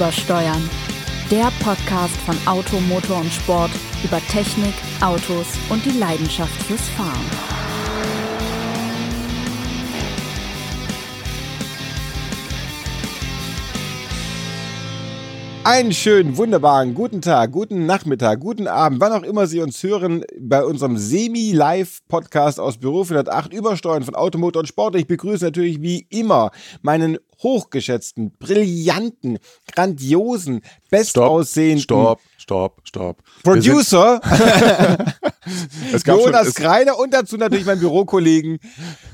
Übersteuern. Der Podcast von Auto, Motor und Sport über Technik, Autos und die Leidenschaft fürs Fahren. Einen schönen, wunderbaren guten Tag, guten Nachmittag, guten Abend, wann auch immer Sie uns hören, bei unserem Semi-Live-Podcast aus Büro 408 Übersteuern von Automotor und Sport. Ich begrüße natürlich wie immer meinen hochgeschätzten, brillanten, grandiosen, bestaussehenden Stopp, stopp, stopp. Producer Es gab Jonas schon, Kreiner und dazu natürlich mein Bürokollegen,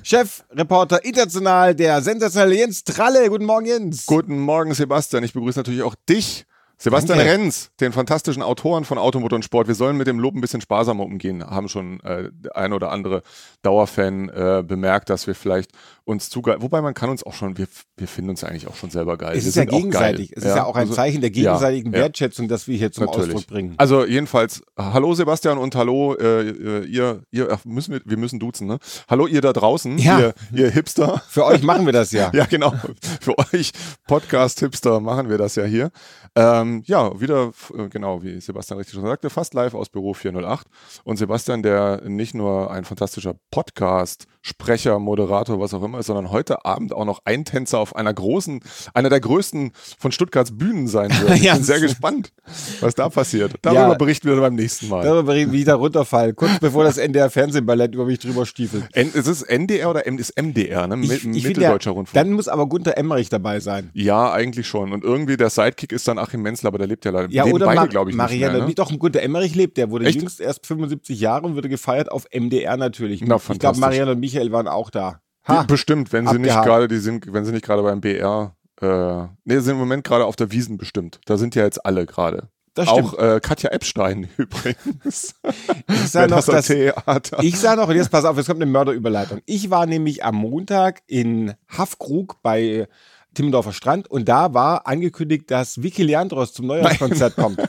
Chefreporter international, der sensationelle Jens Tralle. Guten Morgen, Jens. Guten Morgen, Sebastian. Ich begrüße natürlich auch dich. Sebastian Danke. Renz, den fantastischen Autoren von Automotor und Sport. Wir sollen mit dem Lob ein bisschen sparsamer umgehen. Haben schon äh, der ein oder andere Dauerfan äh, bemerkt, dass wir vielleicht uns zu geil, wobei man kann uns auch schon, wir, wir finden uns eigentlich auch schon selber geil. Es ist ja gegenseitig. Es ist ja auch ein also- Zeichen der ja, gegenseitigen ja. Wertschätzung, das wir hier zum Natürlich. Ausdruck bringen. Also jedenfalls, hallo Sebastian und hallo äh, ihr, ihr ach, müssen wir, wir müssen duzen, ne? Hallo ihr da draußen, Ja. ihr, ihr Hipster. Für euch machen wir das ja. Ja, genau. Für euch Podcast-Hipster machen wir das ja hier. Ähm, ja, wieder, äh, genau, wie Sebastian richtig schon sagte, fast live aus Büro 408. Und Sebastian, der nicht nur ein fantastischer Podcast, Sprecher, Moderator, was auch immer ist, sondern heute Abend auch noch Eintänzer auf einer großen, einer der größten von Stuttgarts Bühnen sein wird. Ich bin sehr gespannt, was da passiert. Darüber Ja. berichten wir beim nächsten Mal. Darüber reden, wie ich da runterfall, kurz bevor das NDR Fernsehballett über mich drüber stiefelt. N ist es NDR oder M ist MDR, ne? Ich, ich Mitteldeutscher Rundfunk. dann muss aber Gunther Emmerich dabei sein. Ja, eigentlich schon. Und irgendwie der Sidekick ist dann Achim Menzel, aber der lebt ja leider. Ja, oder beide, glaube ich, Marianne, nicht mehr, ne? doch, ein Gunther Emmerich lebt, der wurde Echt? jüngst erst 75 Jahre und wurde gefeiert auf MDR natürlich. Na, ich glaube. Marianne und Michael waren auch da. Ha, bestimmt, wenn sie nicht gerade, die sind, wenn sie nicht gerade beim BR, äh, ne, sind im Moment gerade auf der Wiesen bestimmt. Da sind ja jetzt alle gerade. Auch äh, Katja Epstein übrigens. ich sah noch, das Theater. Ich sah noch, und jetzt pass auf, jetzt kommt eine Mörderüberleitung. Ich war nämlich am Montag in Haffkrug bei Timmendorfer Strand und da war angekündigt, dass Vicky Leandros zum Neujahrskonzert kommt.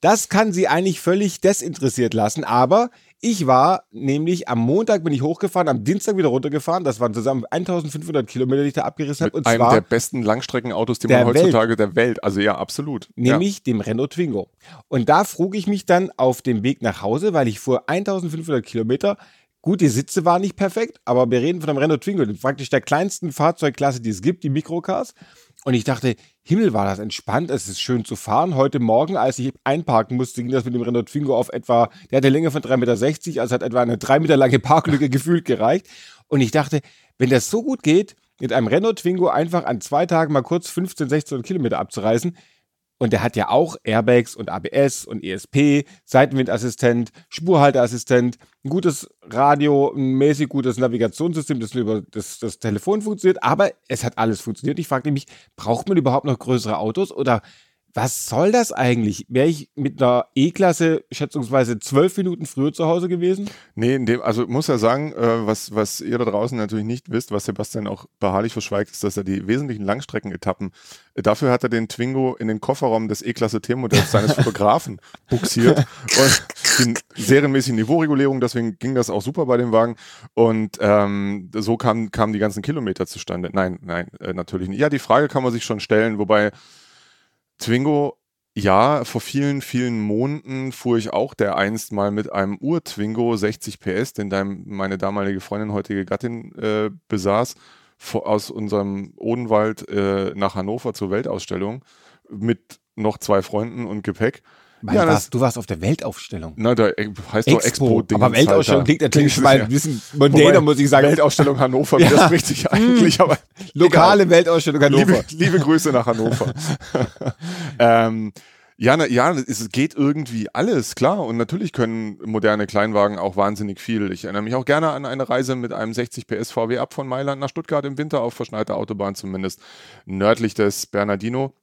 Das kann sie eigentlich völlig desinteressiert lassen, aber ich war nämlich am Montag bin ich hochgefahren, am Dienstag wieder runtergefahren. Das waren zusammen 1500 Kilometer, die ich da abgerissen habe. Und einem zwar der besten Langstreckenautos, die man heutzutage der Welt, also ja, absolut. nämlich dem Renault Twingo. Und da frug ich mich dann auf dem Weg nach Hause, weil ich fuhr 1500 Kilometer. Gut, die Sitze waren nicht perfekt, aber wir reden von einem Renault Twingo, praktisch der kleinsten Fahrzeugklasse, die es gibt, die Mikrocars. Und ich dachte, Himmel war das entspannt, es ist schön zu fahren. Heute Morgen, als ich einparken musste, ging das mit dem Renault Twingo auf etwa, der hat eine Länge von 3,60 Meter, also hat etwa eine drei Meter lange Parklücke gefühlt gereicht. Und ich dachte, wenn das so gut geht, mit einem Renault Twingo einfach an zwei Tagen mal kurz 15, 16 Kilometer abzureißen, und der hat ja auch Airbags und ABS und ESP, Seitenwindassistent, Spurhalteassistent, ein gutes Radio, ein mäßig gutes Navigationssystem, das über das, das Telefon funktioniert, aber es hat alles funktioniert. Ich fragte mich, braucht man überhaupt noch größere Autos oder was soll das eigentlich? Wäre ich mit einer E-Klasse schätzungsweise zwölf Minuten früher zu Hause gewesen? Nee, in dem, also muss ja sagen, äh, was, was ihr da draußen natürlich nicht wisst, was Sebastian auch beharrlich verschweigt, ist, dass er die wesentlichen Langstreckenetappen, äh, dafür hat er den Twingo in den Kofferraum des E-Klasse T-Modells seines Fotografen buxiert und die serienmäßige Niveauregulierung, deswegen ging das auch super bei dem Wagen und ähm, so kamen kamen die ganzen Kilometer zustande. Nein, nein, äh, natürlich nicht. Ja, die Frage kann man sich schon stellen, wobei Twingo ja, vor vielen, vielen Monaten fuhr ich auch der einst mal mit einem Ur-Twingo 60 PS, den dein, meine damalige Freundin, heutige Gattin äh, besaß, vor, aus unserem Odenwald äh, nach Hannover zur Weltausstellung mit noch zwei Freunden und Gepäck. Weil Ja, du, das- warst, du warst auf der Weltaufstellung. Na, da äh, heißt doch Expo. aber Weltausstellung klingt natürlich schon mal ein bisschen mondäner, Wobei, muss ich sagen. Weltausstellung Hannover, Ja. widerspricht sich eigentlich, aber Lokale Weltausstellung Hannover. Liebe, liebe Grüße nach Hannover. ähm, ja, na, ja, es geht irgendwie alles, klar. Und natürlich können moderne Kleinwagen auch wahnsinnig viel. Ich erinnere mich auch gerne an eine Reise mit einem 60 PS VW ab von Mailand nach Stuttgart im Winter auf verschneiter Autobahn, zumindest nördlich des Bernardino.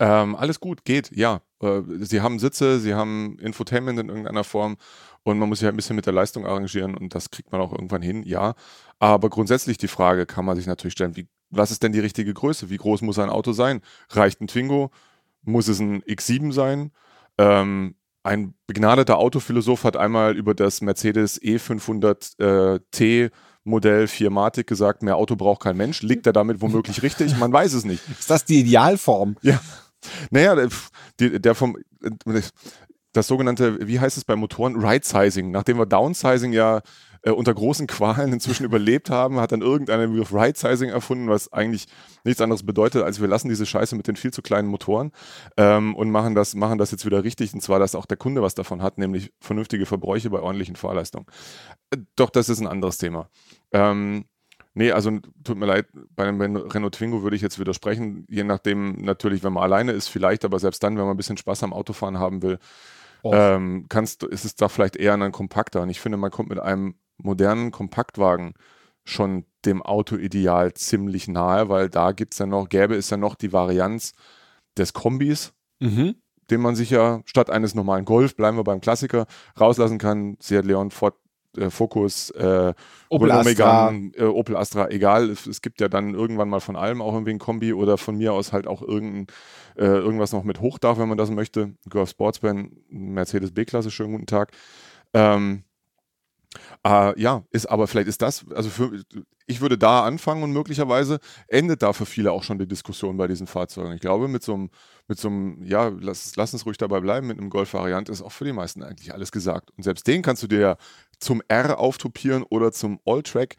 Ähm, alles gut, geht, ja. Äh, sie haben Sitze, sie haben Infotainment in irgendeiner Form und man muss sich halt ein bisschen mit der Leistung arrangieren und das kriegt man auch irgendwann hin, ja. Aber grundsätzlich die Frage kann man sich natürlich stellen, wie, was ist denn die richtige Größe? Wie groß muss ein Auto sein? Reicht ein Twingo? Muss es ein X7 sein? Ähm, ein begnadeter Autophilosoph hat einmal über das Mercedes E500 äh, Modell 4matic gesagt, mehr Auto braucht kein Mensch. Liegt er damit womöglich richtig? Man weiß es nicht. Ist das die Idealform? Ja. Naja, der, der vom, das sogenannte, wie heißt es bei Motoren, Right-Sizing. Nachdem wir Downsizing ja äh, unter großen Qualen inzwischen überlebt haben, hat dann irgendeiner Begriff Right-Sizing erfunden, was eigentlich nichts anderes bedeutet, als wir lassen diese Scheiße mit den viel zu kleinen Motoren ähm, und machen das, machen das jetzt wieder richtig. Und zwar, dass auch der Kunde was davon hat, nämlich vernünftige Verbräuche bei ordentlichen Fahrleistungen. Äh, doch, das ist ein anderes Thema. Ähm, Nee, also tut mir leid, bei einem Renault Twingo würde ich jetzt widersprechen, je nachdem natürlich, wenn man alleine ist, vielleicht, aber selbst dann, wenn man ein bisschen Spaß am Autofahren haben will, ähm, kannst, ist es da vielleicht eher ein kompakter. Und ich finde, man kommt mit einem modernen Kompaktwagen schon dem Autoideal ziemlich nahe, weil da gibt es ja noch, gäbe es ja noch die Varianz des Kombis, mhm. den man sich ja statt eines normalen Golf, bleiben wir beim Klassiker, rauslassen kann. Seat Leon, Ford äh, Focus, äh, Opel Astra. Megane, äh, Opel Astra, egal. Es, es, gibt ja dann irgendwann mal von allem auch irgendwie ein Kombi oder von mir aus halt auch irgendein, äh, irgendwas noch mit Hochdach, wenn man das möchte. Golf Sportsman, Mercedes B-Klasse, schönen guten Tag. Ähm, äh, ja, ist aber vielleicht ist das, also für, ich würde da anfangen und möglicherweise endet da für viele auch schon die Diskussion bei diesen Fahrzeugen. Ich glaube, mit so einem, mit so einem, ja, lass, lass uns ruhig dabei bleiben, mit einem Golf-Variant ist auch für die meisten eigentlich alles gesagt. Und selbst den kannst du dir ja zum R auftopieren oder zum All-Track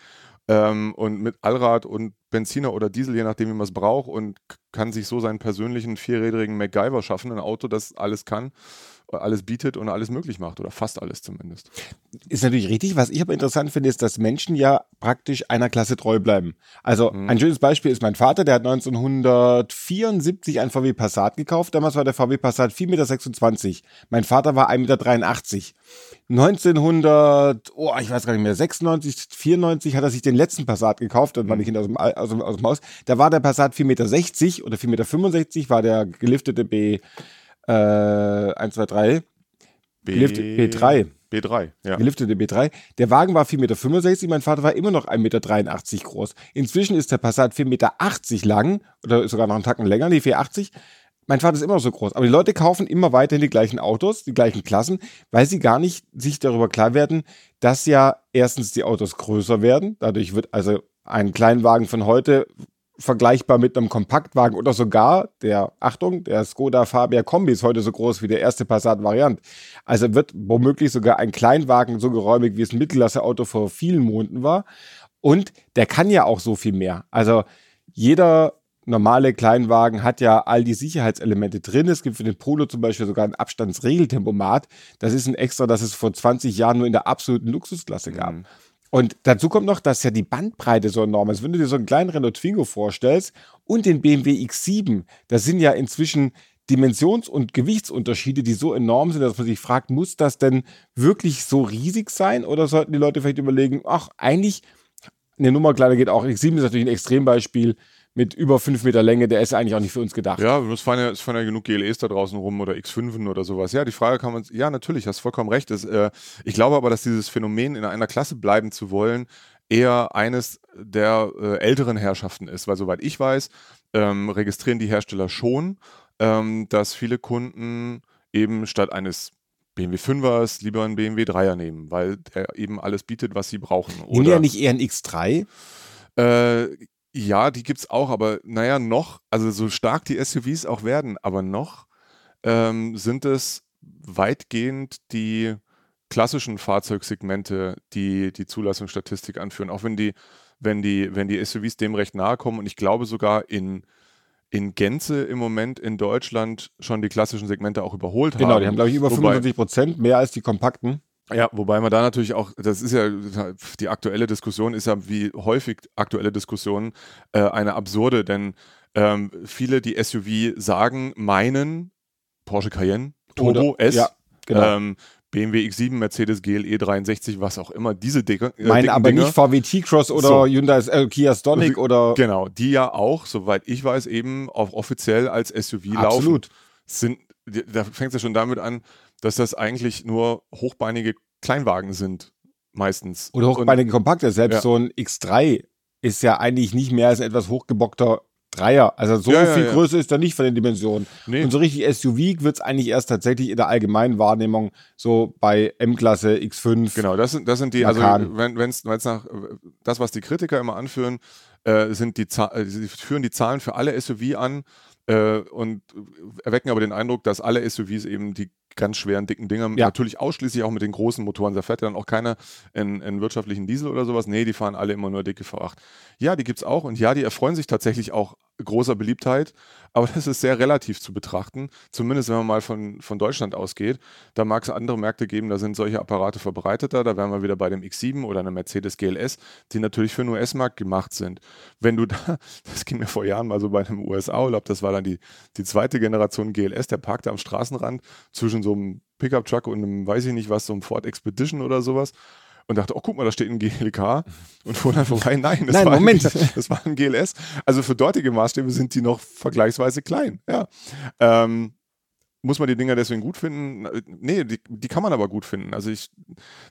ähm, und mit Allrad und Benziner oder Diesel, je nachdem, wie man es braucht und kann sich so seinen persönlichen vierrädrigen MacGyver schaffen, ein Auto, das alles kann alles bietet und alles möglich macht oder fast alles zumindest. Ist natürlich richtig. Was ich aber interessant finde, ist, dass Menschen ja praktisch einer Klasse treu bleiben. Also mhm. ein schönes Beispiel ist mein Vater, der hat 1974 ein VW Passat gekauft. Damals war der VW Passat 4,26 Meter. Mein Vater war 1,83 Meter. 1900, oh, ich weiß gar nicht mehr, 96, 94 hat er sich den letzten Passat gekauft, dann war ich mhm. aus dem, aus, dem, aus dem Haus. Da war der Passat 4,60 Meter oder 4,65 Meter, war der geliftete B äh, 1, 2, 3. B B3. B3, ja. Geliftete B3. Der Wagen war 4,65 Meter, mein Vater war immer noch 1,83 Meter groß. Inzwischen ist der Passat 4,80 Meter lang oder sogar noch einen Tacken länger, nee, 4,80 mein Vater ist immer noch so groß. Aber die Leute kaufen immer weiterhin die gleichen Autos, die gleichen Klassen, weil sie gar nicht sich darüber klar werden, dass ja erstens die Autos größer werden. Dadurch wird also ein Kleinwagen von heute vergleichbar mit einem Kompaktwagen oder sogar der, Achtung, der Skoda Fabia Kombi ist heute so groß wie der erste Passat-Variant. Also wird womöglich sogar ein Kleinwagen so geräumig, wie es ein Mittelklasse-Auto vor vielen Monaten war. Und der kann ja auch so viel mehr. Also jeder normale Kleinwagen hat ja all die Sicherheitselemente drin. Es gibt für den Polo zum Beispiel sogar ein Abstandsregeltempomat. Das ist ein extra, das es vor 20 Jahren nur in der absoluten Luxusklasse gab. Mhm. Und dazu kommt noch, dass ja die Bandbreite so enorm ist. Wenn du dir so einen kleinen Renault Twingo vorstellst und den BMW X7, das sind ja inzwischen Dimensions- und Gewichtsunterschiede, die so enorm sind, dass man sich fragt, muss das denn wirklich so riesig sein? Oder sollten die Leute vielleicht überlegen, ach, eigentlich, eine Nummer kleiner geht auch. X7 ist natürlich ein Extrembeispiel mit über 5 Meter Länge, der ist eigentlich auch nicht für uns gedacht. Ja, es fahren ja, es fahren ja genug GLEs da draußen rum oder X5 oder sowas. Ja, die Frage kann man, ja, natürlich, hast vollkommen recht. Das, äh, ich glaube aber, dass dieses Phänomen, in einer Klasse bleiben zu wollen, eher eines der äh, älteren Herrschaften ist, weil soweit ich weiß, ähm, registrieren die Hersteller schon, ähm, dass viele Kunden eben statt eines BMW 5ers lieber einen BMW 3er nehmen, weil der eben alles bietet, was sie brauchen. Oder ja nicht eher ein X3? Äh, ja, die gibt es auch, aber naja, noch, also so stark die SUVs auch werden, aber noch ähm, sind es weitgehend die klassischen Fahrzeugsegmente, die die Zulassungsstatistik anführen, auch wenn die, wenn die, wenn die SUVs dem recht nahe kommen und ich glaube sogar in, in Gänze im Moment in Deutschland schon die klassischen Segmente auch überholt genau, haben. Genau, die haben, glaube ich, über Wobei, 25 Prozent, mehr als die kompakten. Ja, wobei man da natürlich auch, das ist ja, die aktuelle Diskussion ist ja wie häufig aktuelle Diskussionen äh, eine absurde, denn ähm, viele, die SUV sagen, meinen Porsche Cayenne, Turbo Oder, S, ja, genau. ähm, BMW X7, Mercedes GLE 63, was auch immer, diese Dicke. Äh, Meinen aber Dinger. nicht VW T-Cross oder so. Hyundai äh, Kia Stonic oder. Genau, die ja auch, soweit ich weiß, eben auch offiziell als SUV Absolut. laufen. Absolut. Sind, da fängt es ja schon damit an, dass das eigentlich nur hochbeinige Kleinwagen sind, meistens. Oder hochbeinige Kompakte. Selbst ja. so ein X3 ist ja eigentlich nicht mehr als etwas hochgebockter Dreier. Also so ja, viel ja, Größe ist da nicht von den Dimensionen. Nee. Und so richtig SUV wird es eigentlich erst tatsächlich in der allgemeinen Wahrnehmung so bei M-Klasse X5. Genau, das sind, das sind die, Makan. also wenn es nach das, was die Kritiker immer anführen, äh, sind die äh, sie führen die Zahlen für alle SUV an äh, und erwecken aber den Eindruck, dass alle SUVs eben die ganz schweren, dicken Dinger, ja. natürlich ausschließlich auch mit den großen Motoren. Da fährt ja dann auch keiner in, in wirtschaftlichen Diesel oder sowas. Nee, die fahren alle immer nur dicke V8. Ja, die gibt es auch und ja, die erfreuen sich tatsächlich auch großer Beliebtheit, aber das ist sehr relativ zu betrachten, zumindest wenn man mal von, von Deutschland ausgeht. Da mag es andere Märkte geben, da sind solche Apparate verbreiteter, da wären wir wieder bei dem X7 oder einer Mercedes GLS, die natürlich für den US-Markt gemacht sind. Wenn du da, das ging mir vor Jahren mal so bei einem USA-Urlaub, das war dann die, die zweite Generation GLS, der parkte am Straßenrand zwischen so einem Pickup-Truck und einem, weiß ich nicht was, so einem Ford Expedition oder sowas und dachte, oh, guck mal, da steht ein GLK und fuhr dann vorbei. Nein, das, Nein, war, Moment. Ein, das war ein GLS. Also für dortige Maßstäbe sind die noch vergleichsweise klein. Ja. Ähm, muss man die Dinger deswegen gut finden? Nee, die, die, kann man aber gut finden. Also ich,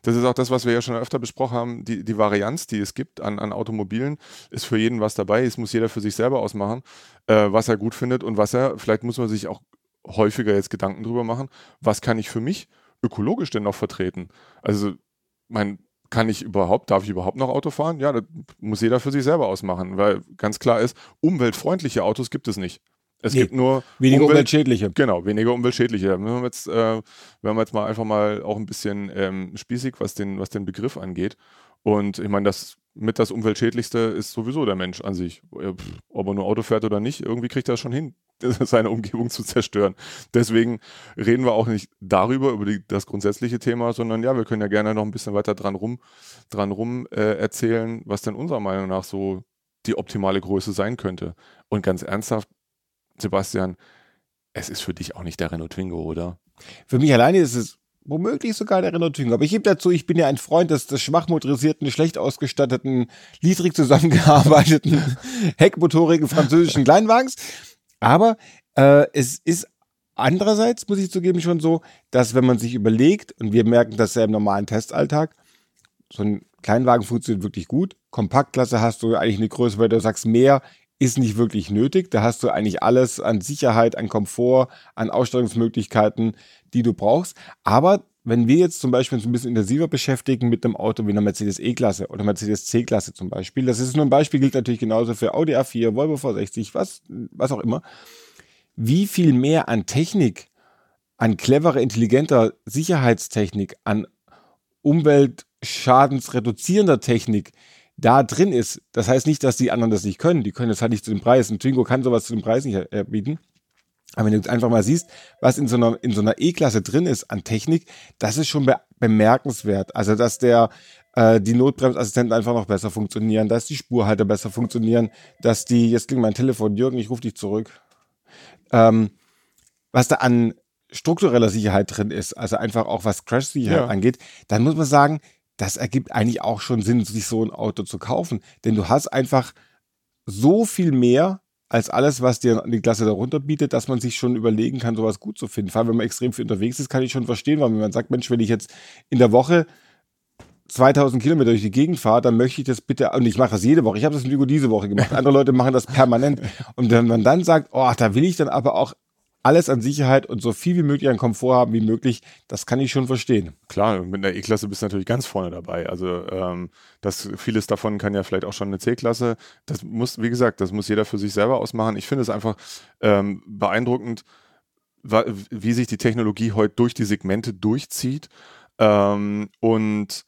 das ist auch das, was wir ja schon öfter besprochen haben. Die, die Varianz, die es gibt an, an Automobilen, ist für jeden was dabei. Es muss jeder für sich selber ausmachen, äh, was er gut findet und was er, vielleicht muss man sich auch häufiger jetzt Gedanken drüber machen, was kann ich für mich ökologisch denn noch vertreten? Also mein, kann ich überhaupt, darf ich überhaupt noch Auto fahren? Ja, das muss jeder für sich selber ausmachen, weil ganz klar ist, umweltfreundliche Autos gibt es nicht. Es nee, gibt nur weniger Umwelt, umweltschädliche. Genau, weniger umweltschädliche. Wenn wir jetzt, äh, wenn wir jetzt mal einfach mal auch ein bisschen ähm, spießig, was den, was den Begriff angeht. Und ich meine, das mit das umweltschädlichste ist sowieso der Mensch an sich. Ob er nur Auto fährt oder nicht, irgendwie kriegt er das schon hin, seine Umgebung zu zerstören. Deswegen reden wir auch nicht darüber, über die, das grundsätzliche Thema, sondern ja, wir können ja gerne noch ein bisschen weiter dran rum, dran rum äh, erzählen, was denn unserer Meinung nach so die optimale Größe sein könnte. Und ganz ernsthaft, Sebastian, es ist für dich auch nicht der Renault Twingo, oder? Für mich alleine ist es womöglich sogar der Renault Twingo. Aber ich gebe dazu, ich bin ja ein Freund des, des schwach schlecht ausgestatteten, niedrig zusammengearbeiteten, heckmotorigen französischen Kleinwagens. Aber äh, es ist andererseits, muss ich zugeben, schon so, dass wenn man sich überlegt, und wir merken das ja im normalen Testalltag, so ein Kleinwagen funktioniert wirklich gut. Kompaktklasse hast du eigentlich eine Größe, weil du sagst, mehr ist nicht wirklich nötig. Da hast du eigentlich alles an Sicherheit, an Komfort, an Ausstattungsmöglichkeiten, die du brauchst. Aber wenn wir jetzt zum Beispiel uns ein bisschen intensiver beschäftigen mit einem Auto wie einer Mercedes E-Klasse oder Mercedes C-Klasse zum Beispiel, das ist nur ein Beispiel, gilt natürlich genauso für Audi A4, Volvo V60, was, was auch immer. Wie viel mehr an Technik, an cleverer, intelligenter Sicherheitstechnik, an umweltschadensreduzierender Technik da drin ist. Das heißt nicht, dass die anderen das nicht können. Die können das halt nicht zu dem Preis. Ein Twingo kann sowas zu dem Preis nicht bieten. Aber wenn du einfach mal siehst, was in so einer, in so einer E-Klasse drin ist an Technik, das ist schon be bemerkenswert. Also, dass der, äh, die Notbremsassistenten einfach noch besser funktionieren, dass die Spurhalter besser funktionieren, dass die, jetzt klingt mein Telefon, Jürgen, ich rufe dich zurück. Ähm, was da an struktureller Sicherheit drin ist, also einfach auch was Crash-Sicherheit ja. angeht, dann muss man sagen, das ergibt eigentlich auch schon Sinn, sich so ein Auto zu kaufen. Denn du hast einfach so viel mehr als alles, was dir die Klasse darunter bietet, dass man sich schon überlegen kann, sowas gut zu finden. Vor allem, wenn man extrem viel unterwegs ist, kann ich schon verstehen, weil man sagt, Mensch, wenn ich jetzt in der Woche 2000 Kilometer durch die Gegend fahre, dann möchte ich das bitte, und ich mache das jede Woche, ich habe das in diese Woche gemacht, andere Leute machen das permanent. Und wenn man dann sagt, oh, da will ich dann aber auch alles an Sicherheit und so viel wie möglich an Komfort haben wie möglich, das kann ich schon verstehen. Klar, mit einer E-Klasse bist du natürlich ganz vorne dabei. Also ähm, das, vieles davon kann ja vielleicht auch schon eine C-Klasse. Das muss, wie gesagt, das muss jeder für sich selber ausmachen. Ich finde es einfach ähm, beeindruckend, wie sich die Technologie heute durch die Segmente durchzieht. Ähm, und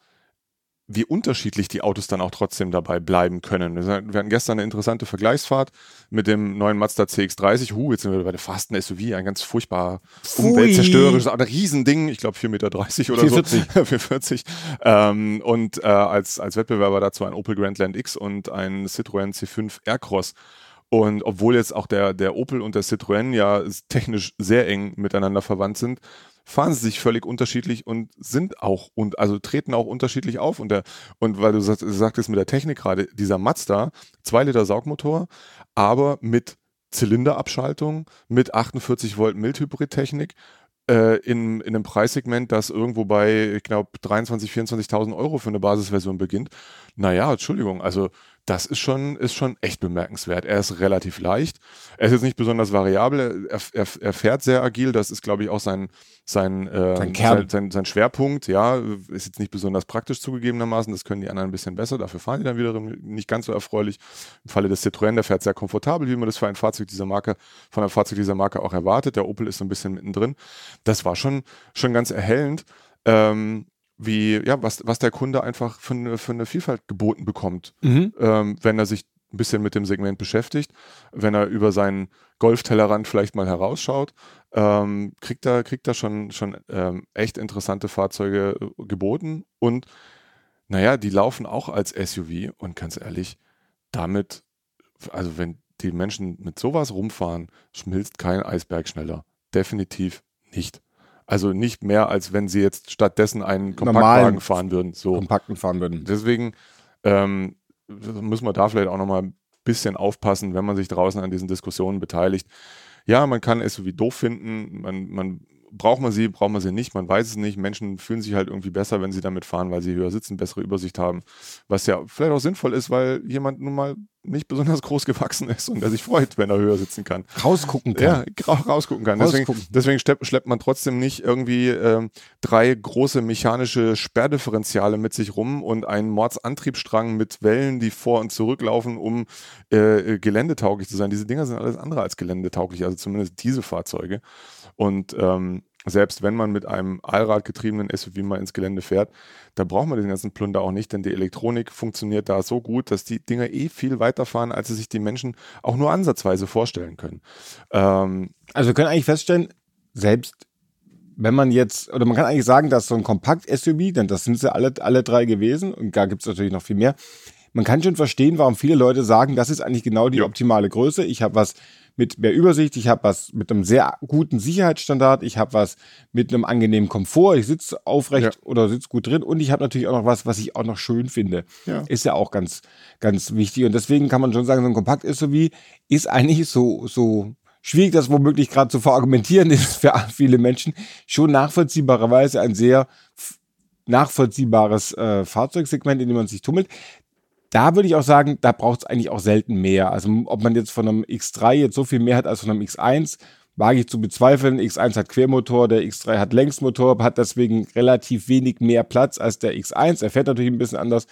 wie unterschiedlich die Autos dann auch trotzdem dabei bleiben können. Wir hatten gestern eine interessante Vergleichsfahrt mit dem neuen Mazda CX-30. Huh, jetzt sind wir bei der fasten SUV, ein ganz furchtbar umweltzerstörerisches, ein Riesending, ich glaube 4,30 Meter oder 440. so. 440. Ähm, und äh, als, als Wettbewerber dazu ein Opel Grandland X und ein Citroën C5 Aircross. Und obwohl jetzt auch der, der Opel und der Citroën ja technisch sehr eng miteinander verwandt sind, fahren sie sich völlig unterschiedlich und sind auch und also treten auch unterschiedlich auf. Und, der, und weil du sagtest mit der Technik gerade, dieser Mazda, 2 Liter Saugmotor, aber mit Zylinderabschaltung, mit 48 Volt Mildhybrid-Technik, äh, in, in einem Preissegment, das irgendwo bei, ich glaube, 23.000, 24.000 Euro für eine Basisversion beginnt. Naja, Entschuldigung, also das ist schon, ist schon echt bemerkenswert. Er ist relativ leicht. Er ist jetzt nicht besonders variabel. Er, er, er fährt sehr agil. Das ist, glaube ich, auch sein, sein, äh, Sein sein, sein, sein Schwerpunkt. Ja, ist jetzt nicht besonders praktisch zugegebenermaßen. Das können die anderen ein bisschen besser. Dafür fahren die dann wiederum nicht ganz so erfreulich. Im Falle des Citroën, der fährt sehr komfortabel, wie man das für ein Fahrzeug dieser Marke, von einem Fahrzeug dieser Marke auch erwartet. Der Opel ist so ein bisschen mittendrin. Das war schon, schon ganz erhellend. Ähm, wie, ja, was, was der Kunde einfach für eine, für eine Vielfalt geboten bekommt, Mhm. ähm, wenn er sich ein bisschen mit dem Segment beschäftigt, wenn er über seinen Golftellerrand vielleicht mal herausschaut, ähm, kriegt er, kriegt er schon, schon ähm, echt interessante Fahrzeuge äh, geboten und naja, die laufen auch als SUV und ganz ehrlich, damit, also wenn die Menschen mit sowas rumfahren, schmilzt kein Eisberg schneller. Definitiv nicht. Also nicht mehr, als wenn sie jetzt stattdessen einen Kompaktwagen Normalen fahren würden. So. Kompakten fahren würden. Deswegen ähm, müssen wir da vielleicht auch nochmal ein bisschen aufpassen, wenn man sich draußen an diesen Diskussionen beteiligt. Ja, man kann SUV doof finden, man, man braucht man sie, braucht man sie nicht, man weiß es nicht. Menschen fühlen sich halt irgendwie besser, wenn sie damit fahren, weil sie höher sitzen, bessere Übersicht haben. Was ja vielleicht auch sinnvoll ist, weil jemand nun mal nicht besonders groß gewachsen ist und der sich freut, wenn er höher sitzen kann. Rausgucken kann. Ja, ra- rausgucken kann. Deswegen, Rausgucken. deswegen schleppt, schleppt man trotzdem nicht irgendwie ähm, drei große mechanische Sperrdifferentiale mit sich rum und einen Mordsantriebsstrang mit Wellen, die vor und zurücklaufen, um äh, äh, geländetauglich zu sein. Diese Dinger sind alles andere als geländetauglich, also zumindest diese Fahrzeuge. Und ähm, selbst wenn man mit einem allradgetriebenen SUV mal ins Gelände fährt, da braucht man den ganzen Plunder auch nicht, denn die Elektronik funktioniert da so gut, dass die Dinger eh viel weiterfahren, als sie sich die Menschen auch nur ansatzweise vorstellen können. Ähm, Also wir können eigentlich feststellen, selbst wenn man jetzt, oder man kann eigentlich sagen, dass so ein Kompakt-SUV, denn das sind sie alle, alle drei gewesen und da gibt es natürlich noch viel mehr, man kann schon verstehen, warum viele Leute sagen, das ist eigentlich genau die Ja. optimale Größe. Ich habe was mit mehr Übersicht, ich habe was mit einem sehr guten Sicherheitsstandard, ich habe was mit einem angenehmen Komfort, ich sitze aufrecht Ja. oder sitze gut drin und ich habe natürlich auch noch was, was ich auch noch schön finde. Ja. Ist ja auch ganz, ganz wichtig. Und deswegen kann man schon sagen, so ein Kompakt-SUV ist eigentlich so, so schwierig, das womöglich gerade zu verargumentieren ist für viele Menschen, schon nachvollziehbarerweise ein sehr nachvollziehbares äh, Fahrzeugsegment, in dem man sich tummelt. Da würde ich auch sagen, da braucht es eigentlich auch selten mehr. Also ob man jetzt von einem X3 jetzt so viel mehr hat als von einem X1, wage ich zu bezweifeln. X1 hat Quermotor, der X3 hat Längsmotor, hat deswegen relativ wenig mehr Platz als der X1. Er fährt natürlich ein bisschen anders.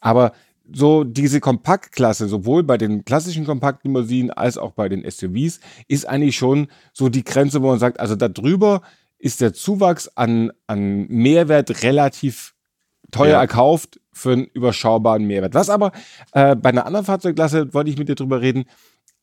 Aber so diese Kompaktklasse, sowohl bei den klassischen Kompaktlimousinen als auch bei den SUVs, ist eigentlich schon so die Grenze, wo man sagt, also da drüber ist der Zuwachs an, an Mehrwert relativ teuer Ja. erkauft für einen überschaubaren Mehrwert. Was aber äh, bei einer anderen Fahrzeugklasse, wollte ich mit dir drüber reden,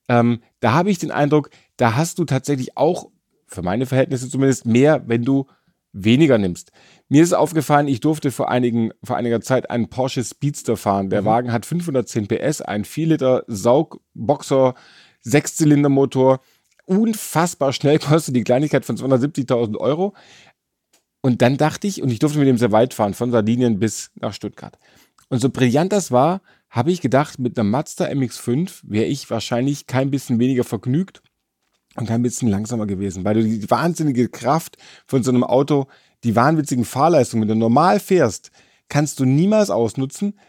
ähm, da habe ich den Eindruck, da hast du tatsächlich auch, für meine Verhältnisse zumindest, mehr, wenn du weniger nimmst. Mir ist aufgefallen, ich durfte vor, einigen, vor einiger Zeit einen Porsche Speedster fahren. Der Wagen hat 510 PS, ein 4 Liter Saugboxer, Sechszylindermotor, unfassbar schnell, kostet die Kleinigkeit von 270.000 Euro. Und dann dachte ich, und ich durfte mit dem sehr weit fahren, von Sardinien bis nach Stuttgart. Und so brillant das war, habe ich gedacht, mit einem Mazda MX5 wäre ich wahrscheinlich kein bisschen weniger vergnügt und kein bisschen langsamer gewesen, weil du die wahnsinnige Kraft von so einem Auto, die wahnwitzigen Fahrleistungen, wenn du normal fährst, kannst du niemals ausnutzen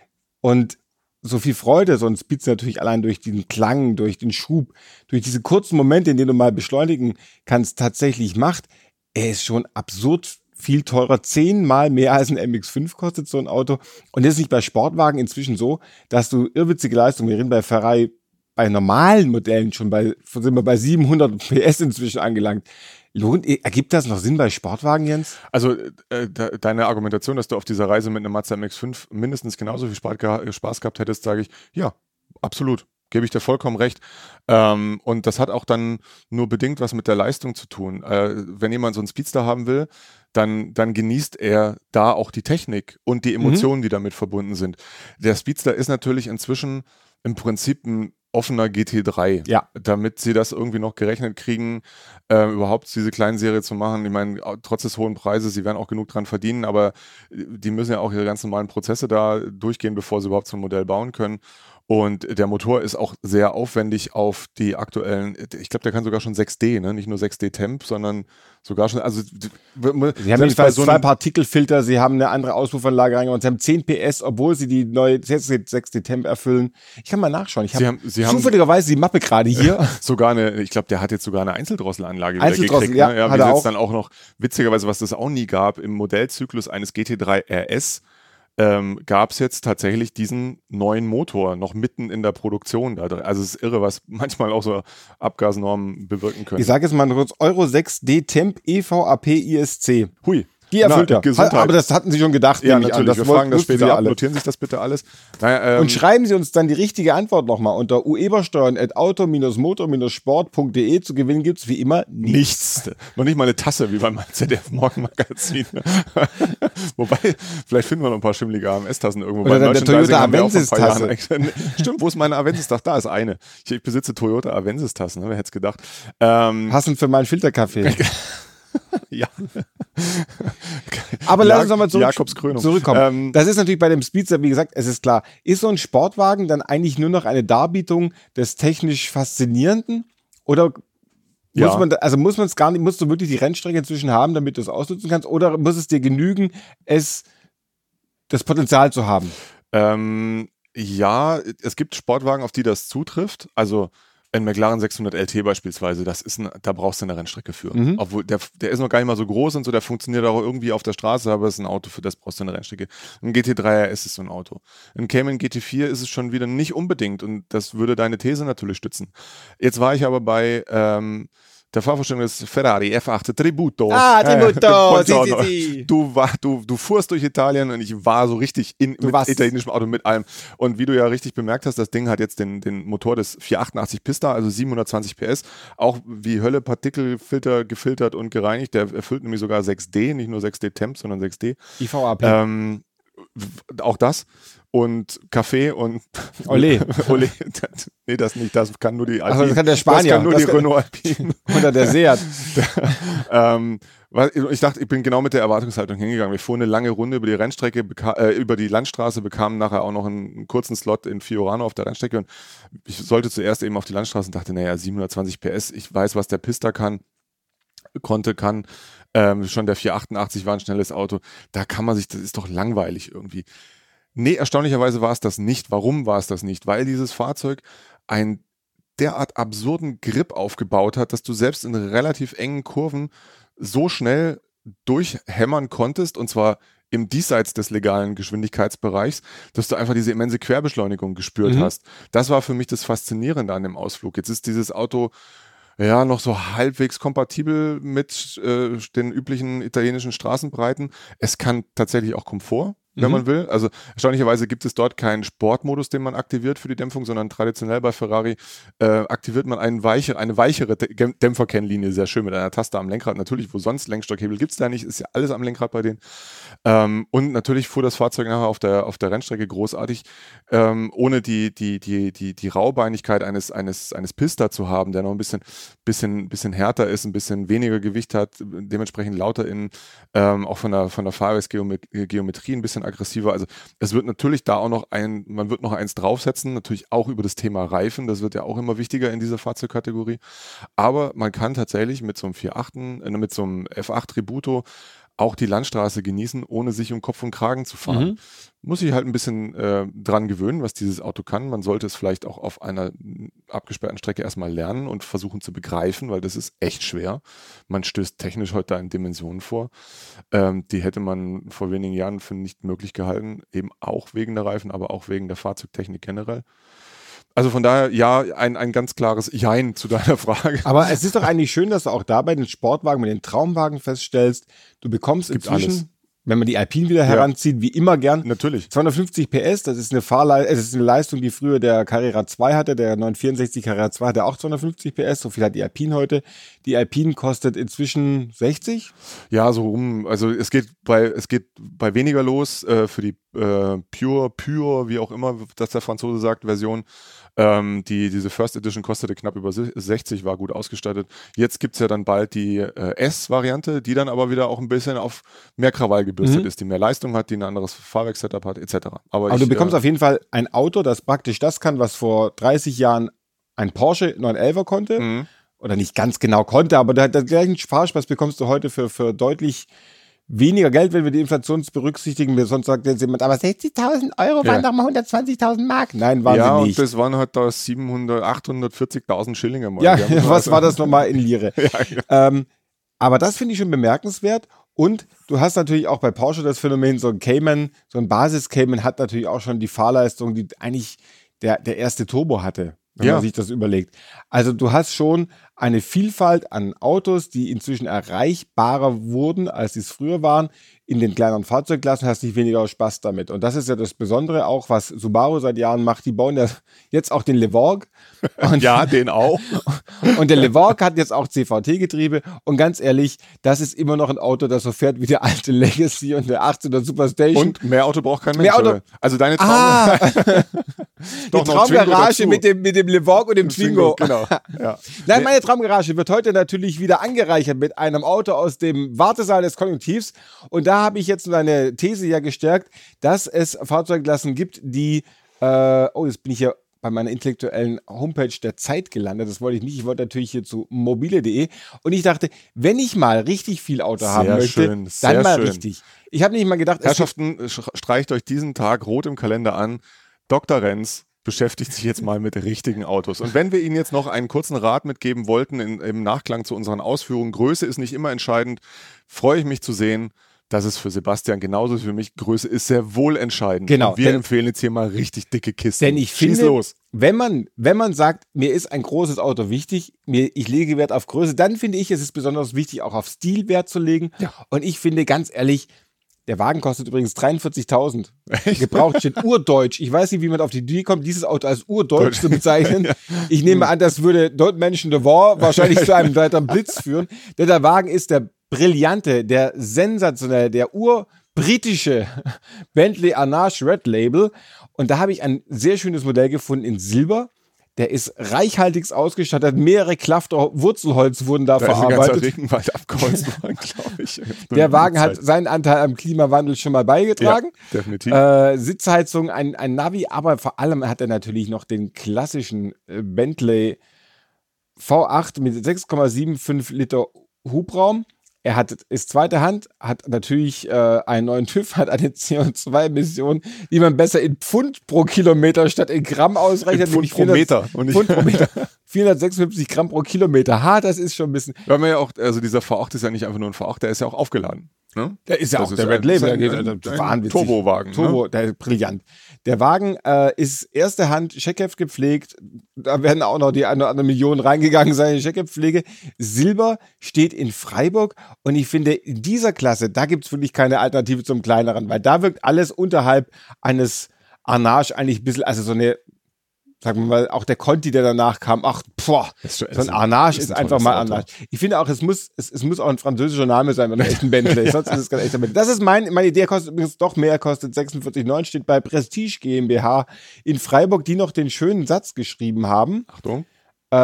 und so viel Freude, so ein Speedster natürlich allein durch den Klang, durch den Schub, durch diese kurzen Momente, in denen du mal beschleunigen kannst, tatsächlich macht, er ist schon absurd viel teurer, zehnmal mehr als ein MX5 kostet so ein Auto. Und das ist nicht bei Sportwagen inzwischen so, dass du irrwitzige Leistungen, wir reden bei Ferrari bei normalen Modellen schon bei, sind wir bei 700 PS inzwischen angelangt. Lohnt, ergibt das noch Sinn bei Sportwagen, Jens? Also äh, de deine Argumentation, dass du auf dieser Reise mit einem Mazda MX-5 mindestens genauso viel Spaß, geha Spaß gehabt hättest, sage ich, ja, absolut. Gebe ich dir vollkommen recht. Ähm, und das hat auch dann nur bedingt was mit der Leistung zu tun. Äh, wenn jemand so einen Speedster haben will, dann, dann genießt er da auch die Technik und die Emotionen, die damit verbunden sind. Der Speedster ist natürlich inzwischen im Prinzip ein offener GT3. Ja. Damit sie das irgendwie noch gerechnet kriegen, äh, überhaupt diese kleinen Serie zu machen. Ich meine, trotz des hohen Preises, sie werden auch genug dran verdienen, aber äh, die müssen ja auch ihre ganz normalen Prozesse da durchgehen, bevor sie überhaupt so ein Modell bauen können. Und der Motor ist auch sehr aufwendig auf die aktuellen, ich glaube, der kann sogar schon 6D, ne? nicht nur 6D Temp, sondern sogar schon, also Sie haben jedenfalls so zwei Partikelfilter, sie haben eine andere Auspuffanlage reingebaut, sie haben 10 PS, obwohl sie die neue 6D Temp erfüllen. Ich kann mal nachschauen. Ich Sie habe haben- Sie haben- zufälligerweise die Mappe gerade hier. sogar eine, ich glaube, der hat jetzt sogar eine Einzeldrosselanlage wieder Einzeldrossel, gekriegt. ja, ne? ja, hat wie er jetzt auch. dann auch noch, witzigerweise, was das auch nie gab, im Modellzyklus eines GT3 RS ähm, gab es jetzt tatsächlich diesen neuen Motor noch mitten in der Produktion. Da drin. Also es ist irre, was manchmal auch so Abgasnormen bewirken können. Ich sage jetzt mal kurz Euro 6D Temp E EVAP ISC. Hui. Die erfüllt Na, er. Gesundheit. Aber das hatten Sie schon gedacht, ja, natürlich. an. Wir fragen das später Sie ab. alle. Notieren sich das bitte alles. Naja, ähm, Und schreiben Sie uns dann die richtige Antwort nochmal unter uebersteuern.auto-motor-sport.de. Zu gewinnen gibt es wie immer nichts. Nichts. Noch nicht mal eine Tasse wie beim ZDF Morgenmagazin. Wobei, vielleicht finden wir noch ein paar schimmelige AMS-Tassen irgendwo. Oder Beim der Toyota Avensis-Tasse. Stimmt, wo ist meine Avensis? Ach, da ist eine. Ich, ich besitze Toyota Avensis-Tassen, ne? wer hätte es gedacht. Ähm, Passend für meinen Filterkaffee. ja. Aber lass uns nochmal zurück, zurückkommen. Ähm, das ist natürlich bei dem Speedster, wie gesagt, es ist klar. Ist so ein Sportwagen dann eigentlich nur noch eine Darbietung des technisch Faszinierenden? Oder Ja. muss man, also muss man es gar nicht, musst du wirklich die Rennstrecke inzwischen haben, damit du es ausnutzen kannst? Oder muss es dir genügen, es, das Potenzial zu haben? Ähm, ja, es gibt Sportwagen, auf die das zutrifft. Also ein McLaren 600 LT beispielsweise, das ist ein, da brauchst du eine Rennstrecke für. Mhm. Obwohl der, der ist noch gar nicht mal so groß und so, der funktioniert auch irgendwie auf der Straße, aber es ist ein Auto, für das brauchst du eine Rennstrecke. Ein GT3 RS ist so ein Auto. Ein Cayman GT4 ist es schon wieder nicht unbedingt und das würde deine These natürlich stützen. Jetzt war ich aber bei ähm, der Fahrvorstellung des Ferrari F8 Tributo. Ah, Tributo, Äh, si, si. Du, war, du, du fuhrst durch Italien und ich war so richtig in, italienischem Auto mit allem. Und wie du ja richtig bemerkt hast, das Ding hat jetzt den, den Motor des 488 Pista, also 720 PS, auch wie Hölle Partikelfilter gefiltert und gereinigt. Der erfüllt nämlich sogar 6D, nicht nur 6D Temp, sondern 6D. IVAP. Ähm, auch das. Und Kaffee und Olé. Olé. Das, nee, das nicht. Das kann nur die Ach so, das kann der Spanier. Das kann nur Das die kann- Renault Alpine. Oder der Seat. ähm, ich dachte, ich bin genau mit der Erwartungshaltung hingegangen. Wir fuhren eine lange Runde über die Rennstrecke, äh, über die Landstraße, bekamen nachher auch noch einen, einen kurzen Slot in Fiorano auf der Rennstrecke und ich sollte zuerst eben auf die Landstraße und dachte, naja, 720 PS, ich weiß, was der Pista kann, konnte, kann. Ähm, schon der 488 war ein schnelles Auto. Da kann man sich, das ist doch langweilig irgendwie. Nee, erstaunlicherweise war es das nicht. Warum war es das nicht? Weil dieses Fahrzeug ein derart absurden Grip aufgebaut hat, dass du selbst in relativ engen Kurven so schnell durchhämmern konntest und zwar im Diesseits des legalen Geschwindigkeitsbereichs, dass du einfach diese immense Querbeschleunigung gespürt Mhm. hast. Das war für mich das Faszinierende an dem Ausflug. Jetzt ist dieses Auto ja noch so halbwegs kompatibel mit äh, den üblichen italienischen Straßenbreiten. Es kann tatsächlich auch Komfort, wenn Mhm. man will. Also erstaunlicherweise gibt es dort keinen Sportmodus, den man aktiviert für die Dämpfung, sondern traditionell bei Ferrari äh, aktiviert man einen weiche, eine weichere Dä- Dämpferkennlinie, sehr schön mit einer Taste am Lenkrad. Natürlich, wo sonst Lenkstockhebel gibt es da nicht, ist ja alles am Lenkrad bei denen. Ähm, und natürlich fuhr das Fahrzeug nachher auf der, auf der Rennstrecke großartig, ähm, ohne die, die, die, die, die Raubeinigkeit eines, eines, eines Pista zu haben, der noch ein bisschen, bisschen, bisschen härter ist, ein bisschen weniger Gewicht hat, dementsprechend lauter in, ähm, auch von der, von der Fahrwerksgeometrie ein bisschen aggressiver. Also es wird natürlich da auch noch ein, man wird noch eins draufsetzen, natürlich auch über das Thema Reifen, das wird ja auch immer wichtiger in dieser Fahrzeugkategorie. Aber man kann tatsächlich mit so einem 4.8, äh, mit so einem F8 Tributo auch die Landstraße genießen, ohne sich um Kopf und Kragen zu fahren. Mhm. Muss ich halt ein bisschen äh, dran gewöhnen, was dieses Auto kann. Man sollte es vielleicht auch auf einer abgesperrten Strecke erstmal lernen und versuchen zu begreifen, weil das ist echt schwer. Man stößt technisch heute da in Dimensionen vor. Ähm, die hätte man vor wenigen Jahren für nicht möglich gehalten, eben auch wegen der Reifen, aber auch wegen der Fahrzeugtechnik generell. Also von daher, ja, ein, ein ganz klares Jein zu deiner Frage. Aber es ist doch eigentlich schön, dass du auch da bei den Sportwagen, mit den Traumwagen feststellst, du bekommst inzwischen, alles. Wenn man die Alpine wieder heranzieht, wie immer gern, Natürlich. 250 250 PS, das ist eine Fahrleistung, es ist eine Leistung, die früher der Carrera 2 hatte, der 964 Carrera 2 hatte auch 250 PS, so viel hat die Alpine heute. Die Alpine kostet inzwischen 60. Ja, so rum. Also es geht bei es geht bei weniger los äh, für die äh, Pure, Pure, wie auch immer, dass der Franzose sagt, Version. Ähm, die, diese First Edition kostete knapp über 60, war gut ausgestattet. Jetzt gibt es ja dann bald die äh, S-Variante, die dann aber wieder auch ein bisschen auf mehr Krawall gebürstet Mhm. ist, die mehr Leistung hat, die ein anderes Fahrwerkssetup hat, etc. Aber, Aber ich, du bekommst äh, auf jeden Fall ein Auto, das praktisch das kann, was vor 30 Jahren ein Porsche 911er konnte. mhm. Oder nicht ganz genau konnte, aber der gleichen Fahrspaß bekommst du heute für, für deutlich weniger Geld, wenn wir die Inflation berücksichtigen. Sonst sagt jetzt jemand, aber 60.000 Euro waren Ja. doch mal 120.000 Mark. Nein, waren ja, sie und nicht. das waren halt da 700, 840.000 Schillinge mal. Ja, was also- war das nochmal in Lire? ja, ja. Ähm, aber das finde ich schon bemerkenswert. Und du hast natürlich auch bei Porsche das Phänomen, so ein Cayman, so ein Basis-Cayman hat natürlich auch schon die Fahrleistung, die eigentlich der, der erste Turbo hatte, wenn Ja. man sich das überlegt. Also du hast schon eine Vielfalt an Autos, die inzwischen erreichbarer wurden, als sie es früher waren. In den kleineren Fahrzeugklassen hast du nicht weniger Spaß damit. Und das ist ja das Besondere auch, was Subaru seit Jahren macht. Die bauen ja jetzt auch den Levorg. Und ja, den auch. und der Levorg hat jetzt auch CVT-Getriebe. Und ganz ehrlich, das ist immer noch ein Auto, das so fährt wie der alte Legacy und der 18er Superstation. Und mehr Auto braucht kein Mensch. Mehr Auto- oder? Also deine Traum ah, Doch die Traumgarage mit dem, mit dem Levorg und dem Twingo. Genau. Ja. Nein, meine Traumgarage wird heute natürlich wieder angereichert mit einem Auto aus dem Wartesaal des Konjunktivs. Und da habe ich jetzt meine These ja gestärkt, dass es Fahrzeugklassen gibt, die, äh, oh, jetzt bin ich ja bei meiner intellektuellen Homepage der Zeit gelandet. Das wollte ich nicht. Ich wollte natürlich hier zu mobile.de. Und ich dachte, wenn ich mal richtig viel Auto Sehr haben möchte, schön, dann mal schön. richtig. Ich habe nicht mal gedacht, Herrschaften, sch- streicht euch diesen Tag rot im Kalender an. Dr. Renz beschäftigt sich jetzt mal mit richtigen Autos. Und wenn wir Ihnen jetzt noch einen kurzen Rat mitgeben wollten in, im Nachklang zu unseren Ausführungen, Größe ist nicht immer entscheidend, freue ich mich zu sehen, dass es für Sebastian genauso ist wie für mich. Größe ist sehr wohl entscheidend. Genau, Und wir denn- empfehlen jetzt hier mal richtig dicke Kisten. Denn ich Schieß finde, los. wenn man, wenn man sagt, mir ist ein großes Auto wichtig, mir, ich lege Wert auf Größe, dann finde ich, es ist besonders wichtig, auch auf Stil Wert zu legen. Und ich finde, ganz ehrlich, der Wagen kostet übrigens 43.000. Gebraucht steht urdeutsch. Ich weiß nicht, wie man auf die Idee kommt, dieses Auto als urdeutsch zu bezeichnen. Ich nehme an, das würde Don't Mention the War wahrscheinlich zu einem weiteren Blitz führen. Denn der Wagen ist der brillante, der sensationelle, der urbritische Bentley Arnage Red Label. Und da habe ich ein sehr schönes Modell gefunden in Silber. Der ist reichhaltigst ausgestattet. Mehrere Klafter Wurzelholz wurden da, Da ist ein verarbeitet. Regenwald abgeholzt worden, glaube ich. Der Wagen hat seinen Anteil am Klimawandel schon mal beigetragen. Ja, definitiv. Äh, Sitzheizung, ein, ein Navi, aber vor allem hat er natürlich noch den klassischen äh, Bentley V8 mit 6,75 Liter Hubraum. Er hat, ist zweite Hand, hat natürlich äh, einen neuen TÜV, hat eine CO2-Emission, die man besser in Pfund pro Kilometer statt in Gramm ausrechnet. In Pfund pro 400 Meter und Pfund pro Meter. 456 Gramm pro Kilometer. Ha, das ist schon ein bisschen. Weil man ja auch, also dieser V8 ist ja nicht einfach nur ein V8, der ist ja auch aufgeladen. Ne? Der ist ja Das auch ist der Red Label. ein-. Turbowagen, ne? Turbo, der ist brillant. Der Wagen äh, ist erste Hand Checkheft gepflegt. Da werden auch noch die eine oder andere Million reingegangen sein in Checkheftpflege. Silber steht in Freiburg und ich finde, in dieser Klasse, da gibt es wirklich keine Alternative zum kleineren, weil da wirkt alles unterhalb eines Arnage eigentlich ein bisschen, also so eine, sagen wir mal, auch der Conti, der danach kam, ach, boah, so ein ist ein- Arnage ist ist, ein einfach mal. Arnage. Ich finde auch, es muss, es, es muss auch ein französischer Name sein, wenn er echt ein Bentley ist. Sonst ist es kein echter Bentley. Das ist mein, meine Idee, kostet übrigens doch mehr, kostet 46,9, steht bei Prestige GmbH in Freiburg, die noch den schönen Satz geschrieben haben. Achtung. Äh,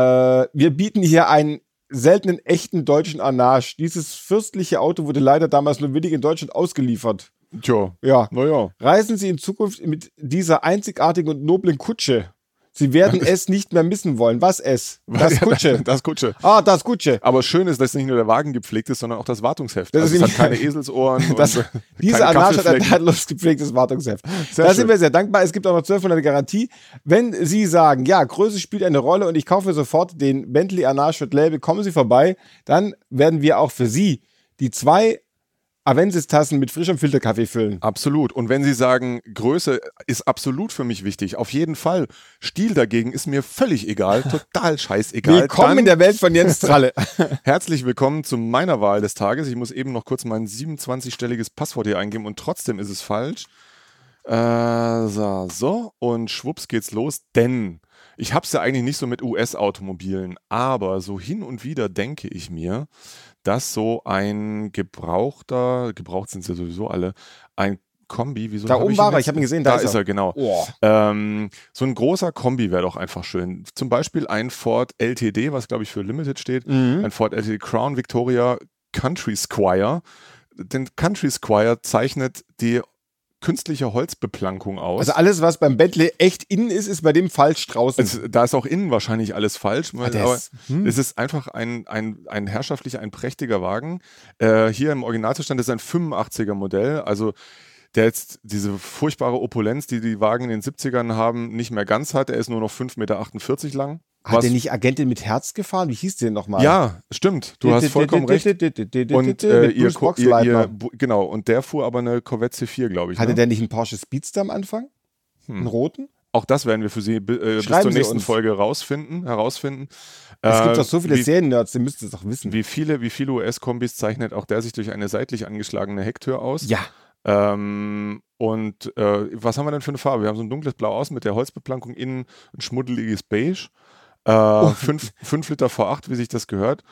wir bieten hier einen seltenen, echten deutschen Arnage. Dieses fürstliche Auto wurde leider damals nur willig in Deutschland ausgeliefert. Tja, Ja. naja. Reisen Sie in Zukunft mit dieser einzigartigen und noblen Kutsche. Sie werden es nicht mehr missen wollen. Was es? Das Kutsche. Das Kutsche. Ah, das Kutsche. Aber schön ist, dass nicht nur der Wagen gepflegt ist, sondern auch das Wartungsheft. Das also ist es hat keine Eselsohren. Das, und diese Arnage hat ein tadellos gepflegtes Wartungsheft. Sehr da schön. sind wir sehr dankbar. Es gibt auch noch 1200 Garantie. Wenn Sie sagen, ja, Größe spielt eine Rolle und ich kaufe sofort den Bentley Red Label, kommen Sie vorbei, dann werden wir auch für Sie die zwei Avensis-Tassen mit frischem Filterkaffee füllen. Absolut. Und wenn Sie sagen, Größe ist absolut für mich wichtig, auf jeden Fall. Stil dagegen ist mir völlig egal, total scheißegal. Willkommen Dann in der Welt von Jens Tralle. Herzlich willkommen zu meiner Wahl des Tages. Ich muss eben noch kurz mein 27-stelliges Passwort hier eingeben und trotzdem ist es falsch. Äh, so, so, und schwupps geht's los, denn ich hab's ja eigentlich nicht so mit US-Automobilen, aber so hin und wieder denke ich mir, dass so ein gebrauchter, gebraucht sind ja sowieso alle, ein Kombi. Wieso Da oben war er, ich hab ihn gesehen, da ist ist er. er, genau. Oh. Ähm, so ein großer Kombi wäre doch einfach schön. Zum Beispiel ein Ford LTD, was glaube ich für Limited steht. Mhm. Ein Ford LTD Crown Victoria Country Squire. Den Country Squire zeichnet die künstliche Holzbeplankung aus. Also alles, was beim Bentley echt innen ist, ist bei dem falsch draußen. Es, da ist auch innen wahrscheinlich alles falsch, weil, der aber ist- hm. es ist einfach ein, ein, ein herrschaftlicher, ein prächtiger Wagen. Äh, hier im Originalzustand ist ein 85er Modell, also der jetzt diese furchtbare Opulenz, die die Wagen in den 70ern haben, nicht mehr ganz hat. Er ist nur noch 5,48 Meter lang. Hat was- der nicht Agentin mit Herz gefahren? Wie hieß der nochmal? Ja, stimmt. Du hast vollkommen recht. Und äh, ihr, ihr, genau, und der fuhr aber eine Corvette C4, glaube ich. Hatte ne? der nicht einen Porsche Speedster am Anfang? Einen roten? Auch das werden wir für Sie äh, bis zur nächsten uns. Folge rausfinden, herausfinden. Es Äh, gibt doch so viele wie, Serien-Nerds, die müssten es doch wissen. Wie viele, wie viele US-Kombis zeichnet auch der sich durch eine seitlich angeschlagene Hecktür aus? Ja. Ähm, und äh, was haben wir denn für eine Farbe? Wir haben so ein dunkles Blau außen mit der Holzbeplankung innen, ein schmuddeliges Beige. Äh, 5 Liter V8, wie sich das gehört.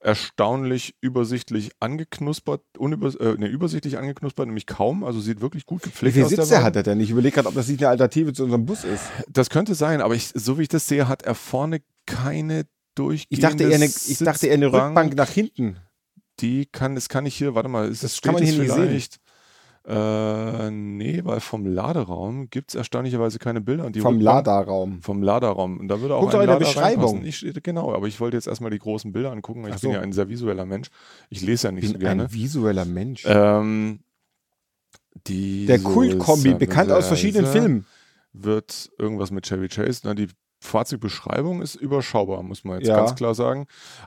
Erstaunlich übersichtlich angeknuspert, unüber, äh, nee, übersichtlich angeknuspert, nämlich kaum. Also sieht wirklich gut Wie gepflegt viele aus. der Sitze Wagen. hat er denn? Ich überlege gerade, ob das nicht eine Alternative zu unserem Bus ist. Das könnte sein, aber ich, so wie ich das sehe, hat er vorne keine Ich durchgehende dachte eher eine, ich dachte eher eine. Rückbank nach hinten. Die kann, das kann ich hier, warte mal, ist Das das kann man hier nicht sehen. Äh, nee, weil vom Laderaum gibt es erstaunlicherweise keine Bilder. Und die Vom Laderraum. Vom Laderaum. Und da würde auch Guck ein doch in der Beschreibung. Ich, steht- genau, aber ich wollte jetzt erstmal die großen Bilder angucken, ich Ach so. bin ja ein sehr visueller Mensch. Ich lese ja nicht Ich so bin gerne. ein visueller Mensch. Ähm, die der Kult-Kombi, bekannt aus verschiedenen Filmen. Wird irgendwas mit Chevy Chase. Na, die Fahrzeugbeschreibung ist überschaubar, muss man jetzt Ja. ganz klar sagen.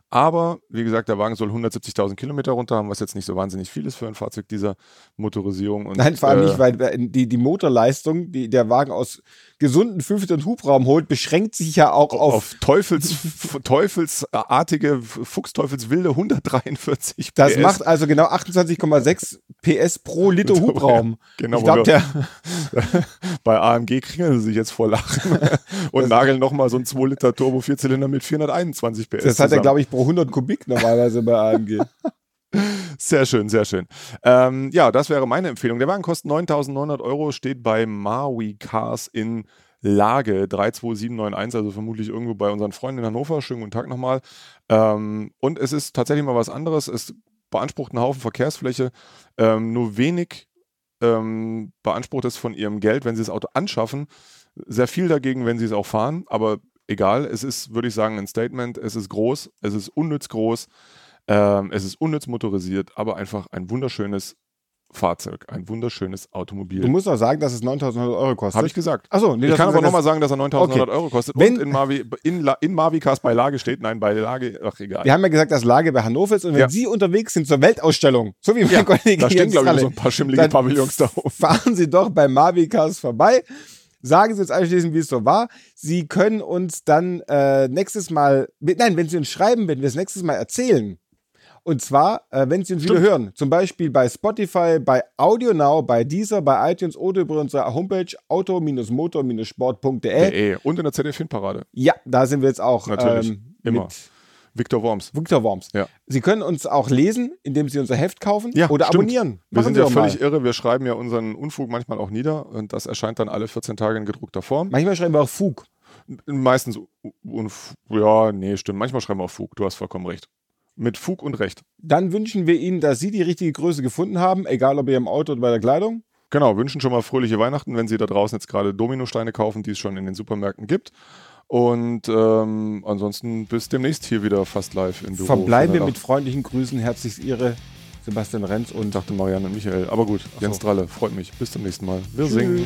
Aber wie gesagt, der Wagen soll 170.000 Kilometer runter haben, was jetzt nicht so wahnsinnig viel ist für ein Fahrzeug dieser Motorisierung. Und, Nein, vor allem äh, nicht, weil die, die Motorleistung, die der Wagen aus gesunden 5 Litern Hubraum holt, beschränkt sich ja auch auf, auf Teufels, teufelsartige, fuchsteufelswilde 143 das PS. macht also genau 28,6 PS pro Liter Hubraum. Genau, ich glaube, wo der, Bei AMG kringeln sie sich jetzt vor Lachen und nageln nochmal so ein 2 Liter Turbo Vierzylinder mit 421 PS. das hat er, glaube ich, pro 100 Kubik normalerweise bei AMG. Sehr schön, sehr schön. Ähm, ja, das wäre meine Empfehlung. Der Wagen kostet 9.900 Euro, steht bei Maui Cars in Lage 32791, also vermutlich irgendwo bei unseren Freunden in Hannover. Schönen guten Tag nochmal. Ähm, und es ist tatsächlich mal was anderes. Es beansprucht einen Haufen Verkehrsfläche, ähm, nur wenig ähm, beansprucht es von ihrem Geld, wenn sie das Auto anschaffen. Sehr viel dagegen, wenn sie es auch fahren, aber egal. Es ist, würde ich sagen, ein Statement. Es ist groß, es ist unnütz groß. Ähm, es ist unnütz motorisiert, aber einfach ein wunderschönes Fahrzeug, ein wunderschönes Automobil. Du musst auch sagen, dass es 9.900 Euro kostet. Habe ich gesagt. Achso, nee, ich kann aber nochmal sagen, dass er 9.900 Okay. Euro kostet Wenn- und in, Mavi, in, La, in Mavikas bei Lage steht. Nein, bei Lage, ach egal. Wir haben ja gesagt, dass Lage bei Hannover ist und wenn Ja. Sie unterwegs sind zur Weltausstellung, so wie mein Ja, Kollege da stehen, glaube ich, so ein paar schimmelige Pavillons da oben. fahren Sie doch bei Mavikas vorbei. Sagen Sie uns anschließend, wie es so war. Sie können uns dann äh, nächstes Mal, nein, wenn Sie uns schreiben, wenn wir es nächstes Mal erzählen. Und zwar, äh, wenn Sie uns wieder hören, zum Beispiel bei Spotify, bei AudioNow, bei Deezer, bei iTunes oder über unsere Homepage auto-motor-sport.de. Und in der ZDF-Parade. Ja, da sind wir jetzt auch Natürlich, ähm, immer. mit Victor Worms. Victor Worms. Ja. Sie können uns auch lesen, indem Sie unser Heft kaufen Ja, oder stimmt. abonnieren. Wir Machen sind Sie ja doch mal. völlig irre. Wir schreiben ja unseren Unfug manchmal auch nieder und das erscheint dann alle 14 Tage in gedruckter Form. Manchmal schreiben wir auch Fug. Meistens, unf ja, nee, stimmt. Manchmal schreiben wir auch Fug. Du hast vollkommen recht. Mit Fug und Recht. Dann wünschen wir Ihnen, dass Sie die richtige Größe gefunden haben, egal ob ihr im Auto oder bei der Kleidung. Genau, wünschen schon mal fröhliche Weihnachten, wenn Sie da draußen jetzt gerade Dominosteine kaufen, die es schon in den Supermärkten gibt. Und ähm, ansonsten bis demnächst hier wieder fast live im Büro. Verbleiben wir Von der mit freundlichen Grüßen. Herzlichst Ihre Sebastian Renz und dachte Marianne und Michael. Aber gut, Jens so. Dralle, freut mich. Bis zum nächsten Mal. Wir Tschüss. singen.